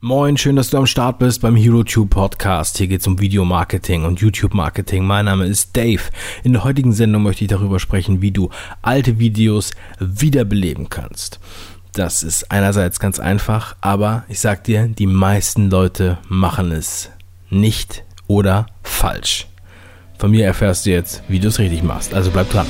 Moin, schön, dass du am Start bist beim HeroTube Podcast. Hier geht es um Videomarketing und YouTube-Marketing. Mein Name ist Dave. In der heutigen Sendung möchte ich darüber sprechen, wie du alte Videos wiederbeleben kannst. Das ist einerseits ganz einfach, aber ich sag dir, die meisten Leute machen es nicht oder falsch. Von mir erfährst du jetzt, wie du es richtig machst. Also bleib dran.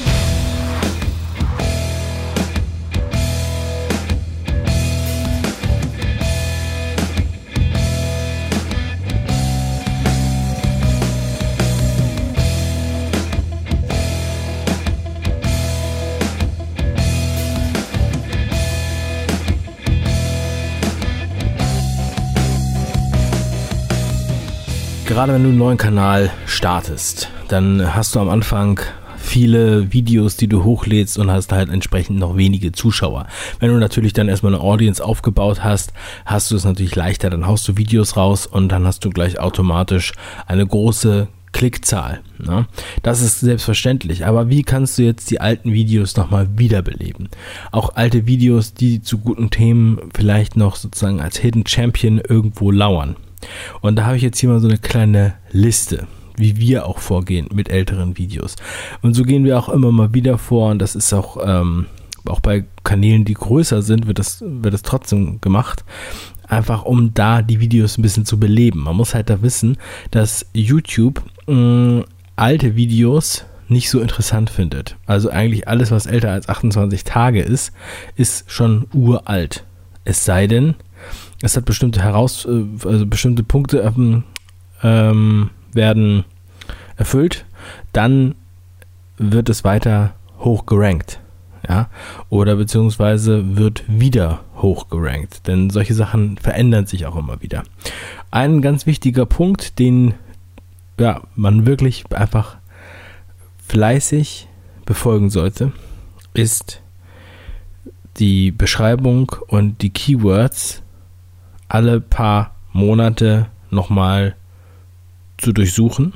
Gerade wenn du einen neuen Kanal startest, dann hast du am Anfang viele Videos, die du hochlädst und hast halt entsprechend noch wenige Zuschauer. Wenn du natürlich dann erstmal eine Audience aufgebaut hast, hast du es natürlich leichter, dann haust du Videos raus und dann hast du gleich automatisch eine große Klickzahl. Ne? Das ist selbstverständlich. Aber wie kannst du jetzt die alten Videos nochmal wiederbeleben? Auch alte Videos, die zu guten Themen vielleicht noch sozusagen als Hidden Champion irgendwo lauern. Und da habe ich jetzt hier mal so eine kleine Liste, wie wir auch vorgehen mit älteren Videos. Und so gehen wir auch immer mal wieder vor und das ist auch, ähm, auch bei Kanälen, die größer sind, wird das, wird das trotzdem gemacht. Einfach um da die Videos ein bisschen zu beleben. Man muss halt da wissen, dass YouTube mh, alte Videos nicht so interessant findet. Also eigentlich alles, was älter als 28 Tage ist, ist schon uralt. Es sei denn, es hat bestimmte heraus, äh, also bestimmte Punkte ähm, ähm, werden erfüllt, dann wird es weiter hoch gerankt. Ja, oder beziehungsweise wird wieder hoch gerankt, denn solche Sachen verändern sich auch immer wieder. Ein ganz wichtiger Punkt, den ja, man wirklich einfach fleißig befolgen sollte, ist die Beschreibung und die Keywords alle paar Monate nochmal zu durchsuchen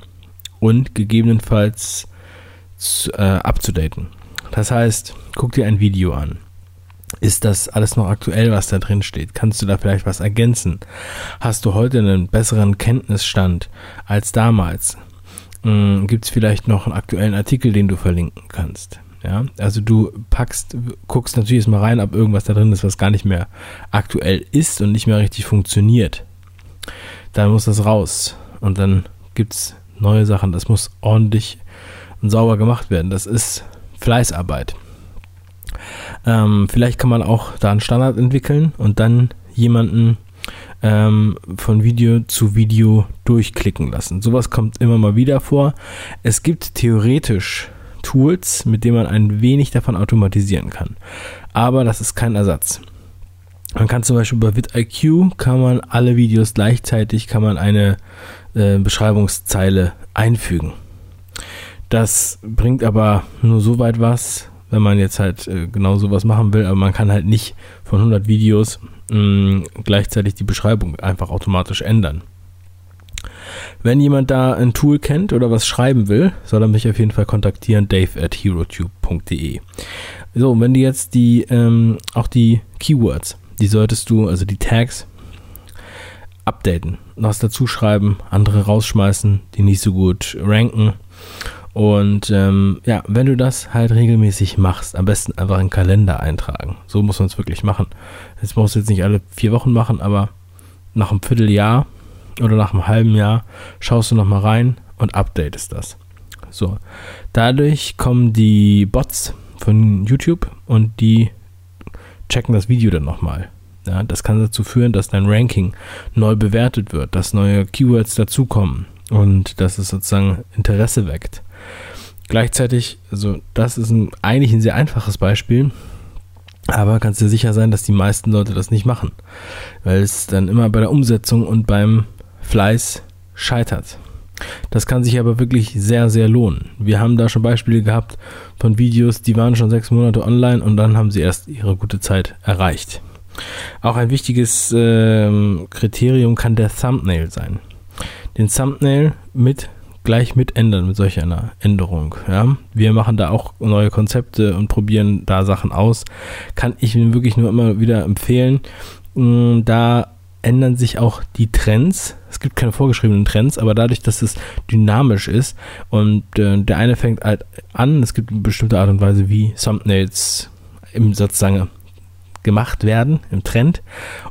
und gegebenenfalls äh, abzudaten. Das heißt, guck dir ein Video an. Ist das alles noch aktuell, was da drin steht? Kannst du da vielleicht was ergänzen? Hast du heute einen besseren Kenntnisstand als damals? Hm, Gibt es vielleicht noch einen aktuellen Artikel, den du verlinken kannst? Ja, also du packst, guckst natürlich erstmal rein, ob irgendwas da drin ist, was gar nicht mehr aktuell ist und nicht mehr richtig funktioniert. Dann muss das raus und dann gibt es neue Sachen. Das muss ordentlich und sauber gemacht werden. Das ist Fleißarbeit. Ähm, vielleicht kann man auch da einen Standard entwickeln und dann jemanden ähm, von Video zu Video durchklicken lassen. Sowas kommt immer mal wieder vor. Es gibt theoretisch Tools, mit denen man ein wenig davon automatisieren kann. Aber das ist kein Ersatz. Man kann zum Beispiel bei vidIQ kann man alle Videos gleichzeitig kann man eine äh, Beschreibungszeile einfügen. Das bringt aber nur so weit was, wenn man jetzt halt äh, genau sowas machen will, aber man kann halt nicht von 100 Videos mh, mm, gleichzeitig die Beschreibung einfach automatisch ändern. Wenn jemand da ein Tool kennt oder was schreiben will, soll er mich auf jeden Fall kontaktieren, dave at herotube.de. So, wenn du jetzt die, ähm, auch die Keywords, die solltest du, also die Tags, updaten, was dazu schreiben, andere rausschmeißen, die nicht so gut ranken. Und ähm, ja, wenn du das halt regelmäßig machst, am besten einfach einen Kalender eintragen. So muss man es wirklich machen. Das brauchst du jetzt nicht alle vier Wochen machen, aber nach einem Vierteljahr oder nach einem halben Jahr schaust du nochmal rein und updatest das. So, dadurch kommen die Bots von YouTube und die checken das Video dann nochmal. Ja, das kann dazu führen, dass dein Ranking neu bewertet wird, dass neue Keywords dazukommen und dass es sozusagen Interesse weckt. Gleichzeitig, also das ist ein, eigentlich ein sehr einfaches Beispiel, aber kannst dir sicher sein, dass die meisten Leute das nicht machen, weil es dann immer bei der Umsetzung und beim Fleiß scheitert. Das kann sich aber wirklich sehr, sehr lohnen. Wir haben da schon Beispiele gehabt von Videos, die waren schon sechs Monate online und dann haben sie erst ihre gute Zeit erreicht. Auch ein wichtiges äh, Kriterium kann der Thumbnail sein. Den Thumbnail mit gleich mit ändern mit solch einer Änderung. Ja? Wir machen da auch neue Konzepte und probieren da Sachen aus. Kann ich Ihnen wirklich nur immer wieder empfehlen, da ändern sich auch die Trends. Es gibt keine vorgeschriebenen Trends, aber dadurch, dass es dynamisch ist und äh, der eine fängt halt an, es gibt eine bestimmte Art und Weise, wie Thumbnails im sozusagen gemacht werden, im Trend.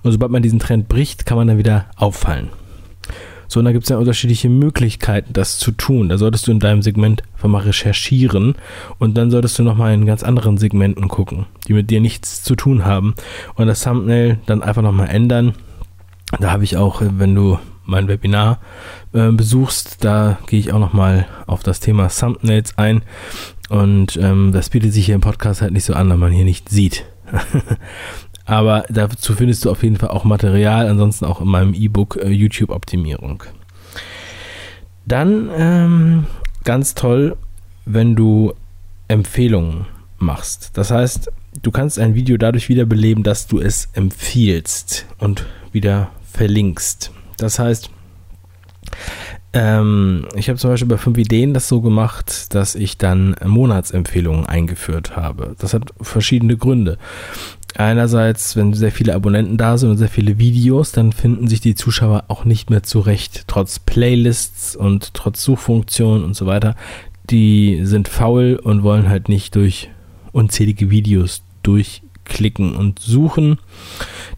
Und sobald man diesen Trend bricht, kann man dann wieder auffallen. So, und da gibt es ja unterschiedliche Möglichkeiten, das zu tun. Da solltest du in deinem Segment einfach mal recherchieren und dann solltest du nochmal in ganz anderen Segmenten gucken, die mit dir nichts zu tun haben. Und das Thumbnail dann einfach nochmal ändern. Da habe ich auch, wenn du mein Webinar äh, besuchst, da gehe ich auch nochmal auf das Thema Thumbnails ein. Und ähm, das bietet sich hier im Podcast halt nicht so an, weil man hier nicht sieht. Aber dazu findest du auf jeden Fall auch Material, ansonsten auch in meinem E-Book äh, YouTube-Optimierung. Dann ähm, ganz toll, wenn du Empfehlungen machst. Das heißt, du kannst ein Video dadurch wiederbeleben, dass du es empfiehlst und wieder verlinkst. Das heißt, ähm, ich habe zum Beispiel bei 5 Ideen das so gemacht, dass ich dann Monatsempfehlungen eingeführt habe. Das hat verschiedene Gründe. Einerseits, wenn sehr viele Abonnenten da sind und sehr viele Videos, dann finden sich die Zuschauer auch nicht mehr zurecht. Trotz Playlists und trotz Suchfunktionen und so weiter. Die sind faul und wollen halt nicht durch unzählige Videos durchklicken und suchen.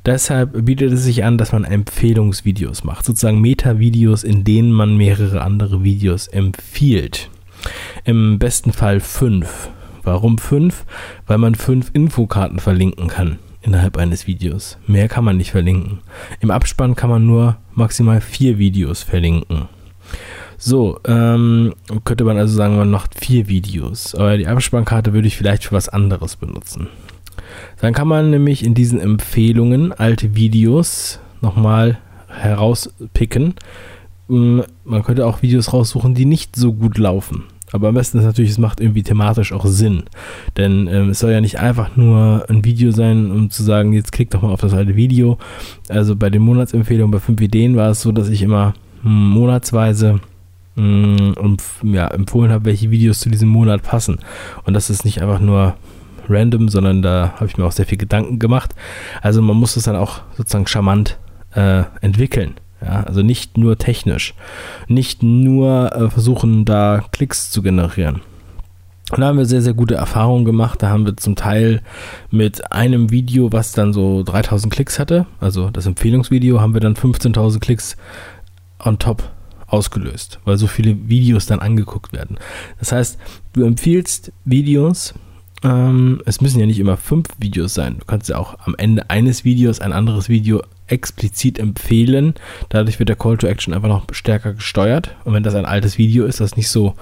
Deshalb bietet es sich an, dass man Empfehlungsvideos macht, sozusagen Meta-Videos, in denen man mehrere andere Videos empfiehlt. Im besten Fall fünf. Warum fünf? Weil man fünf Infokarten verlinken kann innerhalb eines Videos. Mehr kann man nicht verlinken. Im Abspann kann man nur maximal vier Videos verlinken. So, ähm, könnte man also sagen, man macht vier Videos. Aber die Abspannkarte würde ich vielleicht für was anderes benutzen. Dann kann man nämlich in diesen Empfehlungen alte Videos nochmal herauspicken. Mm, man könnte auch Videos raussuchen, die nicht so gut laufen. Aber am besten ist natürlich, es macht irgendwie thematisch auch Sinn. Denn ähm, es soll ja nicht einfach nur ein Video sein, um zu sagen, jetzt klick doch mal auf das alte Video. Also bei den Monatsempfehlungen bei 5 Ideen war es so, dass ich immer monatsweise mh, mm, ja, empfohlen habe, welche Videos zu diesem Monat passen. Und das ist nicht einfach nur random, sondern da habe ich mir auch sehr viel Gedanken gemacht. Also man muss es dann auch sozusagen charmant äh, entwickeln. Ja, also nicht nur technisch, nicht nur äh, versuchen, da Klicks zu generieren. Und da haben wir sehr, sehr gute Erfahrungen gemacht. Da haben wir zum Teil mit einem Video, was dann so 3000 Klicks hatte, also das Empfehlungsvideo, haben wir dann 15.000 Klicks on top ausgelöst, weil so viele Videos dann angeguckt werden. Das heißt, du empfiehlst Videos, ähm, es müssen ja nicht immer fünf Videos sein. Du kannst ja auch am Ende eines Videos ein anderes Video explizit empfehlen. Dadurch wird der Call to Action einfach noch stärker gesteuert. Und wenn das ein altes Video ist, das nicht so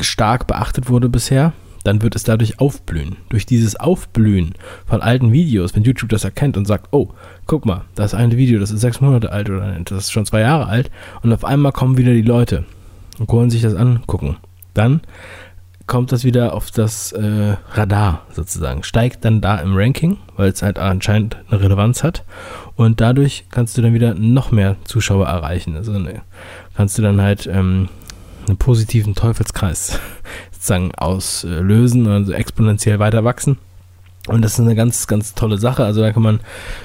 stark beachtet wurde bisher, dann wird es dadurch aufblühen. Durch dieses Aufblühen von alten Videos, wenn YouTube das erkennt und sagt, oh, guck mal, das ist ein Video, das ist sechs Monate alt oder das ist schon zwei Jahre alt und auf einmal kommen wieder die Leute und wollen sich das angucken. Dann kommt das wieder auf das äh, Radar sozusagen, steigt dann da im Ranking, weil es halt anscheinend eine Relevanz hat und dadurch kannst du dann wieder noch mehr Zuschauer erreichen. Also ne, kannst du dann halt ähm, einen positiven Teufelskreis sozusagen auslösen, also exponentiell weiter wachsen. Und das ist eine ganz, ganz tolle Sache. Also da kann man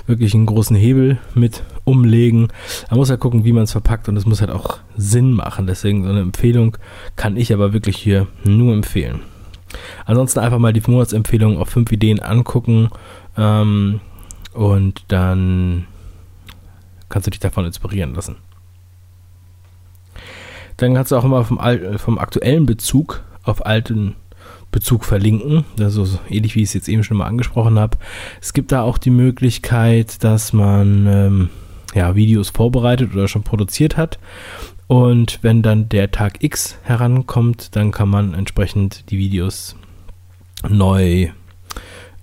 wirklich einen großen Hebel mit umlegen. Man muss ja gucken, wie man es verpackt und es muss halt auch Sinn machen. Deswegen so eine Empfehlung kann ich aber wirklich hier nur empfehlen. Ansonsten einfach mal die Monatsempfehlung auf fünf Ideen angucken ähm, und dann kannst du dich davon inspirieren lassen. Dann kannst du auch immer vom, vom aktuellen Bezug auf alten Bezug verlinken. Also so ähnlich wie ich es jetzt eben schon mal angesprochen habe. Es gibt da auch die Möglichkeit, dass man ähm, ja, Videos vorbereitet oder schon produziert hat. Und wenn dann der Tag X herankommt, dann kann man entsprechend die Videos neu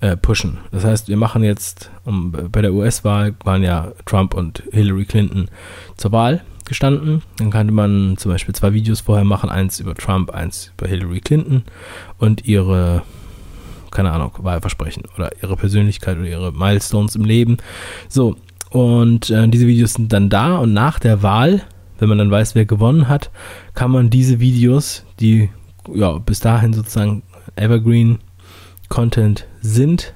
äh, pushen. Das heißt, wir machen jetzt, um, bei der US-Wahl waren ja Trump und Hillary Clinton zur Wahl gestanden. Dann könnte man zum Beispiel zwei Videos vorher machen, eins über Trump, eins über Hillary Clinton und ihre, keine Ahnung, Wahlversprechen oder ihre Persönlichkeit oder ihre Milestones im Leben. So, und äh, diese Videos sind dann da und nach der Wahl, wenn man dann weiß, wer gewonnen hat, kann man diese Videos, die ja bis dahin sozusagen Evergreen Content sind,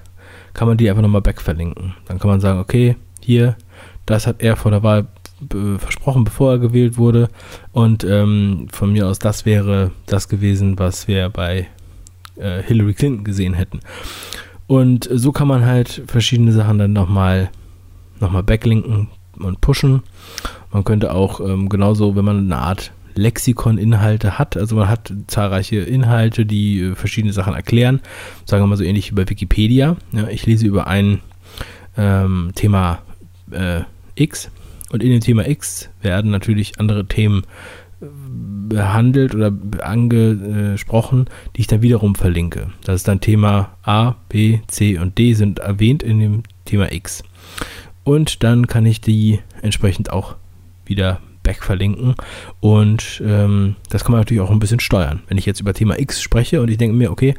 kann man die einfach nochmal back verlinken. Dann kann man sagen, okay, hier, Das hat er vor der Wahl versprochen, bevor er gewählt wurde. Und ähm, von mir aus, das wäre das gewesen, was wir bei äh, Hillary Clinton gesehen hätten. Und so kann man halt verschiedene Sachen dann nochmal noch mal backlinken und pushen. Man könnte auch ähm, genauso, wenn man eine Art Lexikon-Inhalte hat, also man hat zahlreiche Inhalte, die äh, verschiedene Sachen erklären, sagen wir mal so ähnlich wie bei Wikipedia. Ja, ich lese über ein ähm, Thema äh, X und in dem Thema X werden natürlich andere Themen äh, behandelt oder angesprochen, die ich dann wiederum verlinke. Das ist dann Thema A, B, C und D sind erwähnt in dem Thema X. Und dann kann ich die entsprechend auch wieder back verlinken. Und ähm, das kann man natürlich auch ein bisschen steuern. Wenn ich jetzt über Thema X spreche und ich denke mir, okay,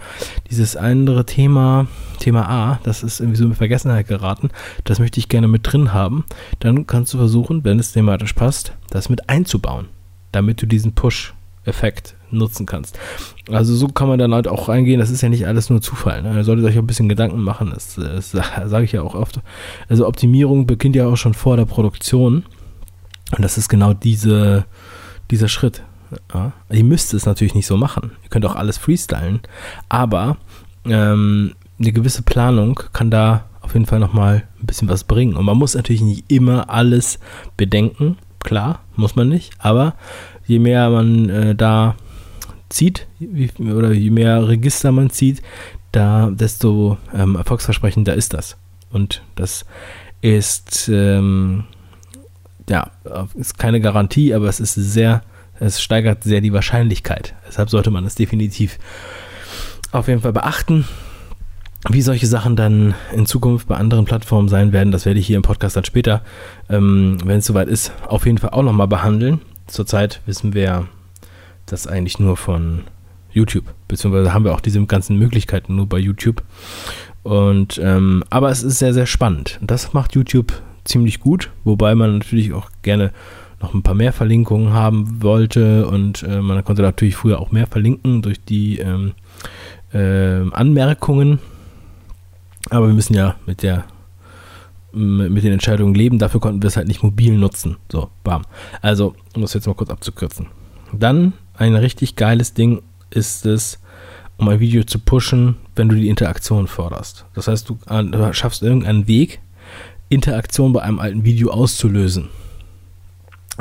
dieses andere Thema, Thema A, das ist irgendwie so in Vergessenheit geraten, das möchte ich gerne mit drin haben, dann kannst du versuchen, wenn es thematisch passt, das mit einzubauen, damit du diesen Push-Effekt nutzen kannst. Also so kann man dann halt auch reingehen. Das ist ja nicht alles nur Zufall. Ne? Ihr solltet euch ein bisschen Gedanken machen. Das, das sage ich ja auch oft. Also Optimierung beginnt ja auch schon vor der Produktion. Und das ist genau diese, dieser Schritt. Ja? Ihr müsst es natürlich nicht so machen. Ihr könnt auch alles freestylen. Aber ähm, eine gewisse Planung kann da auf jeden Fall nochmal ein bisschen was bringen. Und man muss natürlich nicht immer alles bedenken. Klar, muss man nicht. Aber je mehr man äh, da zieht, oder je mehr Register man zieht, da desto ähm, erfolgsversprechender ist das. Und das ist ähm, ja, ist keine Garantie, aber es ist sehr, es steigert sehr die Wahrscheinlichkeit. Deshalb sollte man es definitiv auf jeden Fall beachten. Wie solche Sachen dann in Zukunft bei anderen Plattformen sein werden, das werde ich hier im Podcast dann später, ähm, wenn es soweit ist, auf jeden Fall auch nochmal behandeln. Zurzeit wissen wir das eigentlich nur von YouTube, beziehungsweise haben wir auch diese ganzen Möglichkeiten nur bei YouTube. Und ähm, aber es ist sehr, sehr spannend. Das macht YouTube ziemlich gut, wobei man natürlich auch gerne noch ein paar mehr Verlinkungen haben wollte und äh, man konnte natürlich früher auch mehr verlinken durch die ähm, äh, Anmerkungen. Aber wir müssen ja mit der mit den Entscheidungen leben, dafür konnten wir es halt nicht mobil nutzen. So, bam. Also, um das jetzt mal kurz abzukürzen. Dann ein richtig geiles Ding ist es, um ein Video zu pushen, wenn du die Interaktion forderst. Das heißt, du, äh, du schaffst irgendeinen Weg, Interaktion bei einem alten Video auszulösen.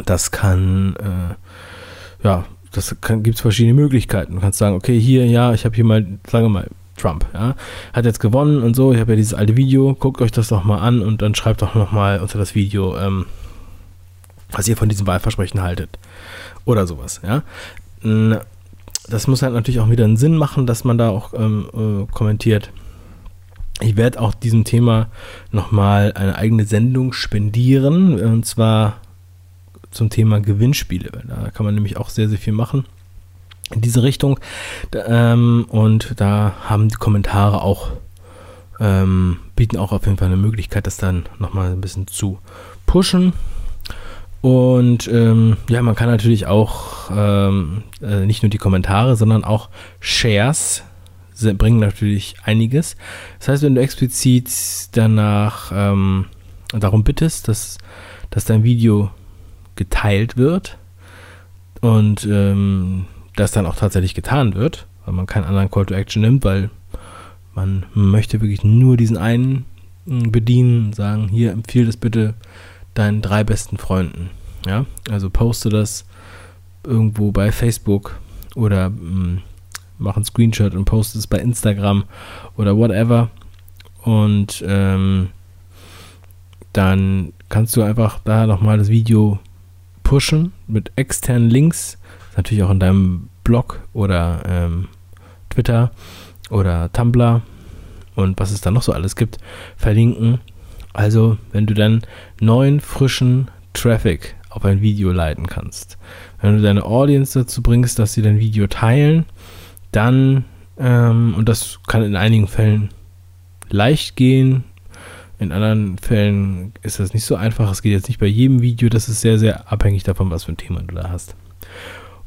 Das kann, äh, ja, das gibt es verschiedene Möglichkeiten. Du kannst sagen, okay, hier, ja, ich habe hier mal, sagen wir mal, Trump, ja, hat jetzt gewonnen und so, ich habe ja dieses alte Video, guckt euch das doch mal an und dann schreibt doch nochmal unter das Video, ähm, was ihr von diesem Wahlversprechen haltet. Oder sowas, ja. Das muss halt natürlich auch wieder einen Sinn machen, dass man da auch ähm, äh, kommentiert. Ich werde auch diesem Thema nochmal eine eigene Sendung spendieren, und zwar zum Thema Gewinnspiele. Da kann man nämlich auch sehr, sehr viel machen in diese Richtung. Ähm, und da haben die Kommentare auch, ähm, bieten auch auf jeden Fall eine Möglichkeit, das dann nochmal ein bisschen zu pushen. Und ähm, ja, man kann natürlich auch äh, nicht nur die Kommentare, sondern auch Shares bringen natürlich einiges. Das heißt, wenn du explizit danach ähm, darum bittest, dass, dass dein Video geteilt wird und ähm, das dann auch tatsächlich getan wird, weil man keinen anderen Call to Action nimmt, weil man möchte wirklich nur diesen einen hm, bedienen, sagen, hier empfehle das bitte deinen drei besten Freunden. Ja, also poste das irgendwo bei Facebook oder mh, hm, mach einen Screenshot und poste es bei Instagram oder whatever. Und ähm, dann kannst du einfach da nochmal das Video pushen mit externen Links. Natürlich auch in deinem Blog oder ähm, Twitter oder Tumblr und was es da noch so alles gibt, verlinken. Also, wenn du dann neuen, frischen Traffic auf ein Video leiten kannst, wenn du deine Audience dazu bringst, dass sie dein Video teilen, dann, ähm, und das kann in einigen Fällen leicht gehen, in anderen Fällen ist das nicht so einfach. Es geht jetzt nicht bei jedem Video, das ist sehr, sehr abhängig davon, was für ein Thema du da hast.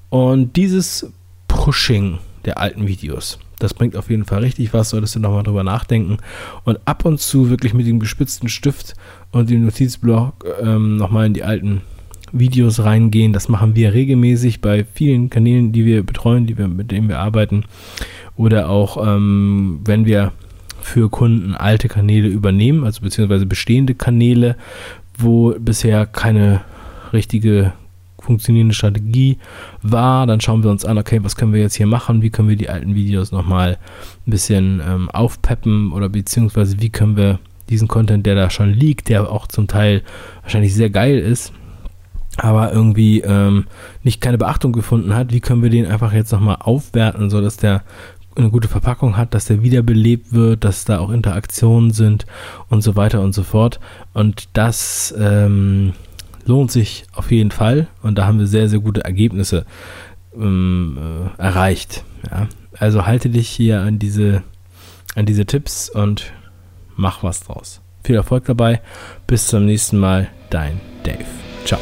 Und dieses Pushing der alten Videos, Das bringt auf jeden Fall richtig was, solltest du nochmal drüber nachdenken. Und ab und zu wirklich mit dem gespitzten Stift und dem Notizblock ähm, nochmal in die alten Videos reingehen. Das machen wir regelmäßig bei vielen Kanälen, die wir betreuen, die wir, mit denen wir arbeiten. Oder auch, ähm, wenn wir für Kunden alte Kanäle übernehmen, also beziehungsweise bestehende Kanäle, wo bisher keine richtige funktionierende Strategie war. Dann schauen wir uns an, okay, was können wir jetzt hier machen? Wie können wir die alten Videos nochmal ein bisschen ähm, aufpeppen oder beziehungsweise wie können wir diesen Content, der da schon liegt, der auch zum Teil wahrscheinlich sehr geil ist, aber irgendwie ähm, nicht keine Beachtung gefunden hat, wie können wir den einfach jetzt nochmal aufwerten, sodass der eine gute Verpackung hat, dass der wiederbelebt wird, dass da auch Interaktionen sind und so weiter und so fort. Und das ähm, lohnt sich auf jeden Fall und da haben wir sehr, sehr gute Ergebnisse ähm, äh, erreicht. Ja. Also halte dich hier an diese, an diese Tipps und mach was draus. Viel Erfolg dabei. Bis zum nächsten Mal. Dein Dave. Ciao.